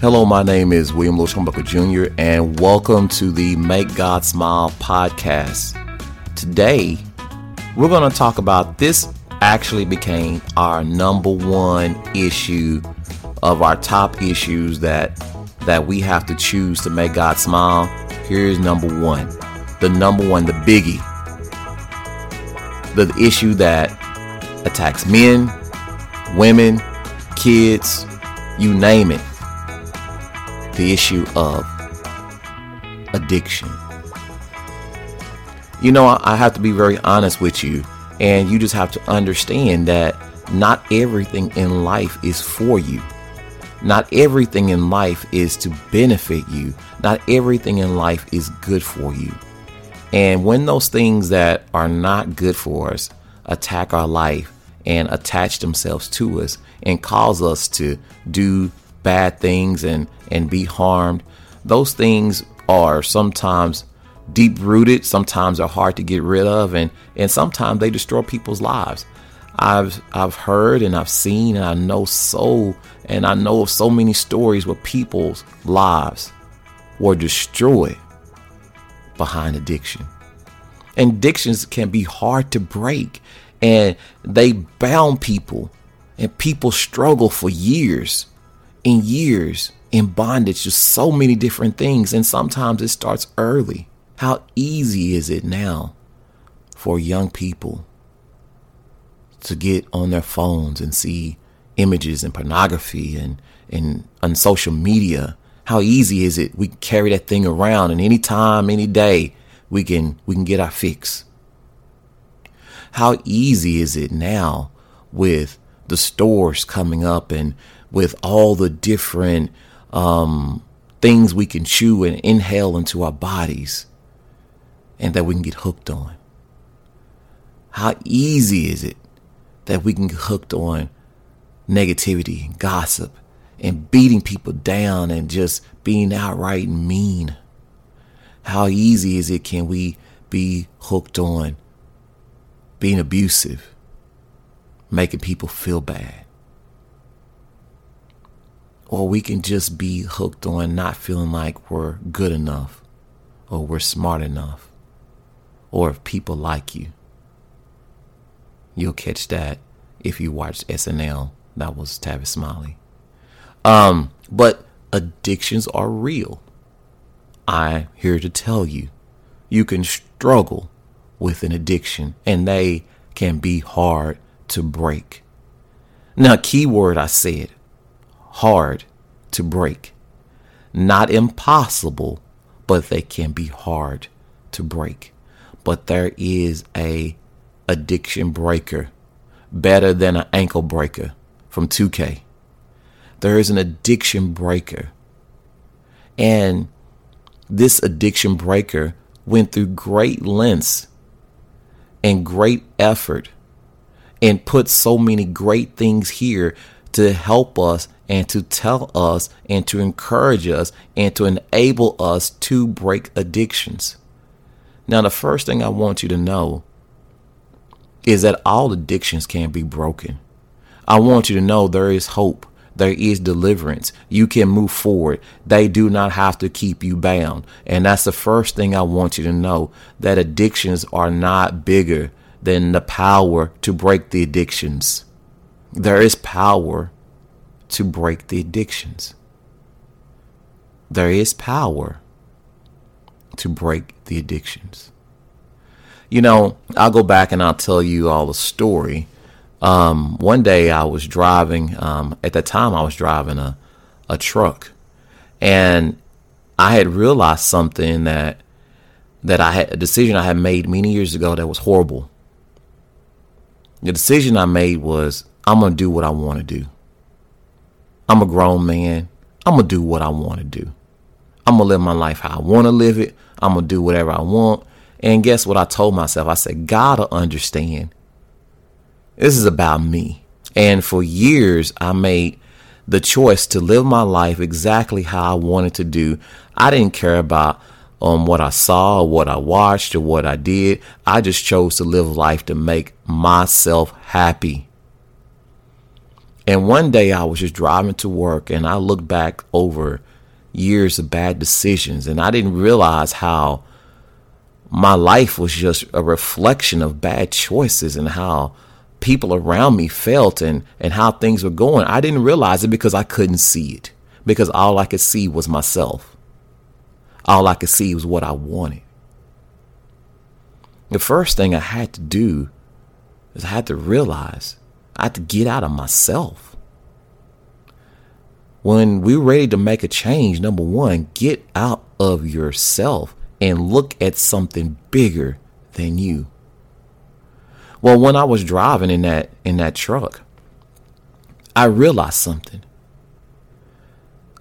Hello, my name is William Lewis Hornbuckle Jr., and welcome to the Make God Smile podcast. Today, we're going to talk about this actually became our number one issue of our top issues that that we have to choose to make God smile. Here's number one. The number one, the biggie. The issue that attacks men, women, kids, you name it the issue of addiction. You know, I have to be very honest with you, and you just have to understand that not everything in life is for you. Not everything in life is to benefit you. Not everything in life is good for you. And when those things that are not good for us attack our life and attach themselves to us and cause us to do bad things and and be harmed. Those things are sometimes deep rooted sometimes are hard to get rid of and and sometimes they destroy people's lives. I've i've heard and i've seen and i know so and i know of so many stories where people's lives were destroyed behind addiction. And addictions can be hard to break and they bound people and people struggle for years in years in bondage to so many different things, and sometimes it starts early. How easy is it now for young people to get on their phones and see images and pornography and, and on social media? How easy is it? We carry that thing around, and anytime, any day, we can we can get our fix. How easy is it now with the stores coming up and with all the different um, things we can chew and inhale into our bodies and that we can get hooked on. How easy is it that we can get hooked on negativity and gossip and beating people down and just being outright mean? How easy is it can we be hooked on being abusive, making people feel bad? Or we can just be hooked on not feeling like we're good enough or we're smart enough or if people like you. You'll catch that if you watch SNL. That was Tavis Smiley. Um, but addictions are real. I'm here to tell you, you can struggle with an addiction and they can be hard to break. Now, keyword I said hard to break. Not impossible, but they can be hard to break. But there is a addiction breaker better than an ankle breaker from 2K. There is an addiction breaker. And this addiction breaker went through great lengths and great effort and put so many great things here to help us and to tell us and to encourage us and to enable us to break addictions. Now, the first thing I want you to know is that all addictions can be broken. I want you to know there is hope. There is deliverance. You can move forward. They do not have to keep you bound. And that's the first thing I want you to know that addictions are not bigger than the power to break the addictions. There is power to break the addictions. There is power to break the addictions. You know, I'll go back and I'll tell you all the story. Um, one day I was driving, um, at that time I was driving a, a truck and I had realized something that, that I had a decision I had made many years ago that was horrible. The decision I made was I'm going to do what I want to do. I'm a grown man. I'm going to do what I want to do. I'm going to live my life how I want to live it. I'm going to do whatever I want. And guess what I told myself? I said, God will understand. This is about me. And for years, I made the choice to live my life exactly how I wanted to do. I didn't care about um, what I saw or what I watched or what I did. I just chose to live life to make myself happy. And one day I was just driving to work and I looked back over years of bad decisions and I didn't realize how my life was just a reflection of bad choices and how people around me felt and, and how things were going. I didn't realize it because I couldn't see it because all I could see was myself. All I could see was what I wanted. The first thing I had to do is I had to realize I had to get out of myself. When we're ready to make a change, number one, get out of yourself and look at something bigger than you. Well, when I was driving in that in that truck, I realized something.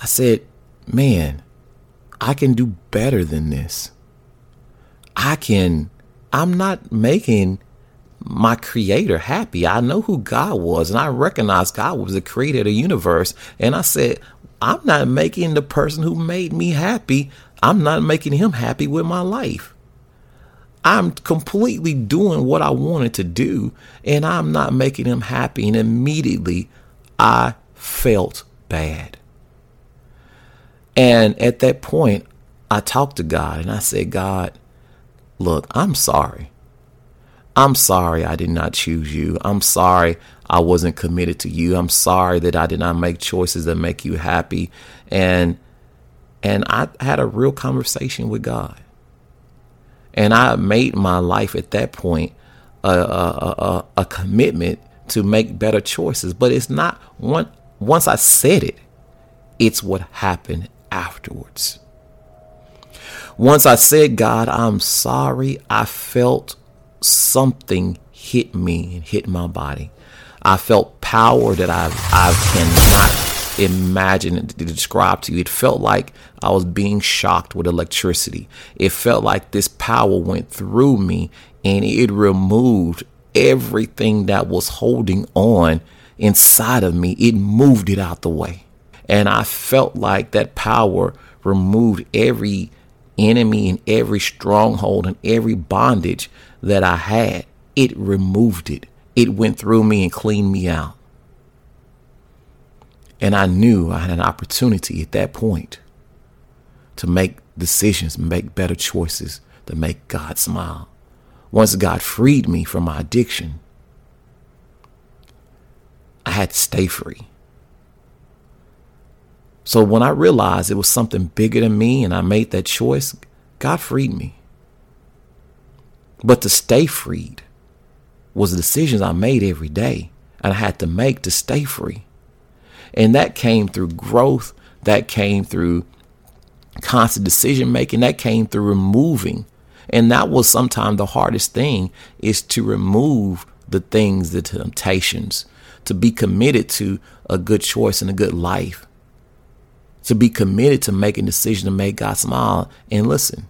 I said, "Man, I can do better than this. I can I'm not making my creator happy. I know who God was and I recognize God was the creator of the universe. And I said, I'm not making the person who made me happy, I'm not making him happy with my life. I'm completely doing what I wanted to do and I'm not making him happy. And immediately I felt bad. And at that point, I talked to God and I said, God, look, I'm sorry. I'm sorry I did not choose you. I'm sorry I wasn't committed to you. I'm sorry that I did not make choices that make you happy. And and I had a real conversation with God. And I made my life at that point a, a, a, a commitment to make better choices. But it's not one once I said it, it's what happened afterwards. Once I said, God, I'm sorry, I felt something hit me and hit my body. I felt power that I I cannot imagine to describe to you. It felt like I was being shocked with electricity. It felt like this power went through me and it removed everything that was holding on inside of me. It moved it out the way. And I felt like that power removed every enemy and every stronghold and every bondage that I had, it removed it. It went through me and cleaned me out. And I knew I had an opportunity at that point to make decisions, make better choices, to make God smile. Once God freed me from my addiction, I had to stay free. So when I realized it was something bigger than me and I made that choice, God freed me. But to stay freed was decisions I made every day and I had to make to stay free. And that came through growth, that came through constant decision making, that came through removing. And that was sometimes the hardest thing is to remove the things, the temptations, to be committed to a good choice and a good life to be committed to making decisions to make God smile. And listen,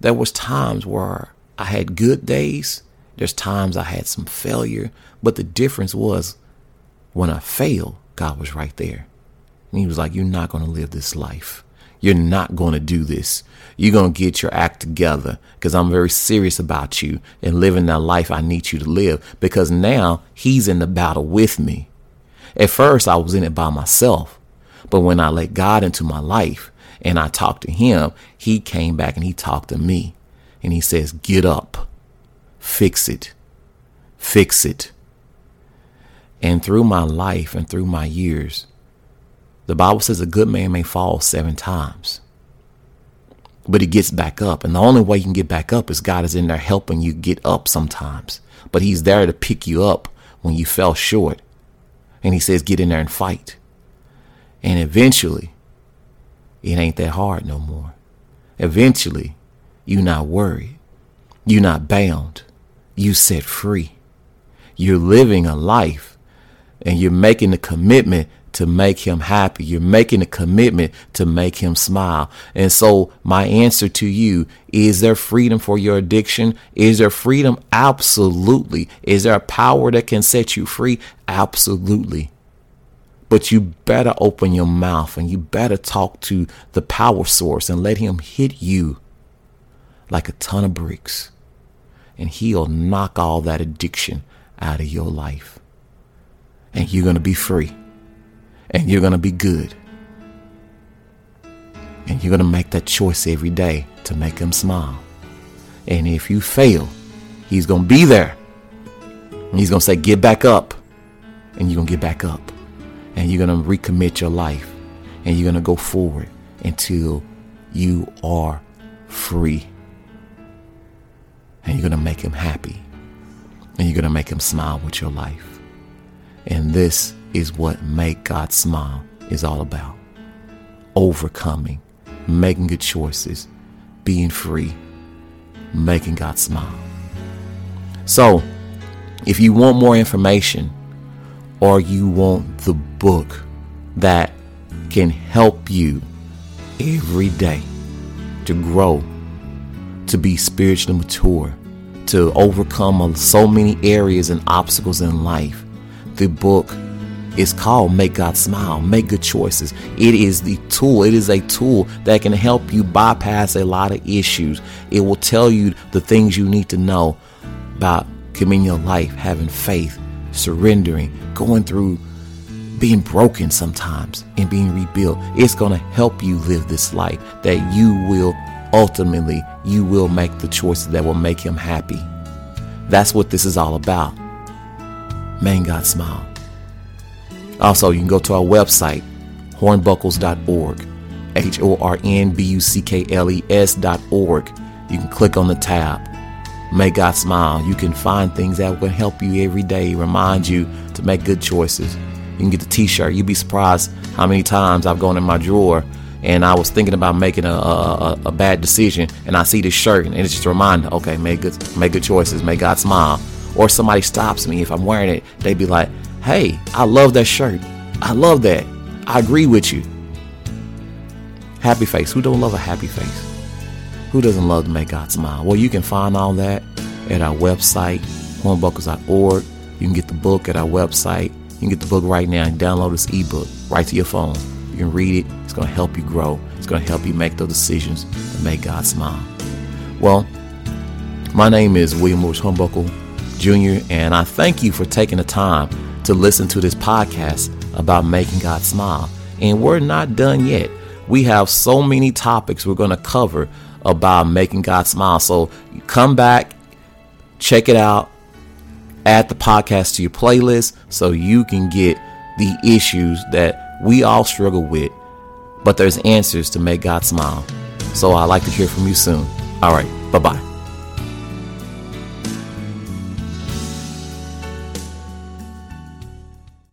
there was times where I had good days. There's times I had some failure, but the difference was when I failed, God was right there. And he was like, you're not going to live this life. You're not going to do this. You're going to get your act together because I'm very serious about you and living that life I need you to live because now he's in the battle with me. At first, I was in it by myself. But when I let God into my life and I talked to him, he came back and he talked to me. And he says, Get up, fix it, fix it. And through my life and through my years, the Bible says a good man may fall seven times, but he gets back up. And the only way you can get back up is God is in there helping you get up sometimes. But he's there to pick you up when you fell short. And he says, Get in there and fight. And eventually, it ain't that hard no more. Eventually, you not worried. You not bound. You set free. You're living a life and you're making a commitment to make him happy. You're making a commitment to make him smile. And so my answer to you, is there freedom for your addiction? Is there freedom? Absolutely. Is there a power that can set you free? Absolutely. But you better open your mouth and you better talk to the power source and let him hit you like a ton of bricks. And he'll knock all that addiction out of your life. And you're going to be free. and you're going to be good. And you're going to make that choice every day to make him smile. And if you fail, he's going to be there. And he's going to say, Get back up. And you're going to get back up. And you're going to recommit your life. And you're going to go forward until you are free. And you're going to make him happy. And you're going to make him smile with your life. And this is what Make God Smile is all about overcoming, making good choices, being free, making God smile. So, if you want more information or you want the book that can help you every day to grow, to be spiritually mature, to overcome so many areas and obstacles in life, the book is called Make God Smile, Make Good Choices. It is the tool, it is a tool that can help you bypass a lot of issues. It will tell you the things you need to know about committing your life, having faith, surrendering, going through being broken sometimes and being rebuilt. It's going to help you live this life that you will ultimately you will make the choices that will make him happy. That's what this is all about. Make God smile. Also, you can go to our website, hornbuckles.org, H O R N B U C K L E S.org. You can click on the tab. Make God smile. You can find things that will help you every day, remind you to make good choices. You can get the t shirt. You'd be surprised how many times I've gone in my drawer and I was thinking about making a, a, a bad decision and I see this shirt and it's just a reminder, okay, make good, make good choices, make God smile. Or somebody stops me if I'm wearing it, they'd be like, hey, I love that shirt. I love that. I agree with you. Happy face. Who don't love a happy face? Who doesn't love to make God smile? Well, you can find all that at our website, hornbuckles.org. You can get the book at our website. You can get the book right now and download this ebook right to your phone. You can read it. It's going to help you grow. It's going to help you make those decisions and make God smile. Well, my name is William Lewis Hornbuckle Jr., and I thank you for taking the time to listen to this podcast about making God smile. And we're not done yet. We have so many topics we're going to cover about making God smile. So come back, check it out, add the podcast to your playlist so you can get the issues that we all struggle with, but there's answers to make God smile. So I'd like to hear from you soon. All right, bye bye.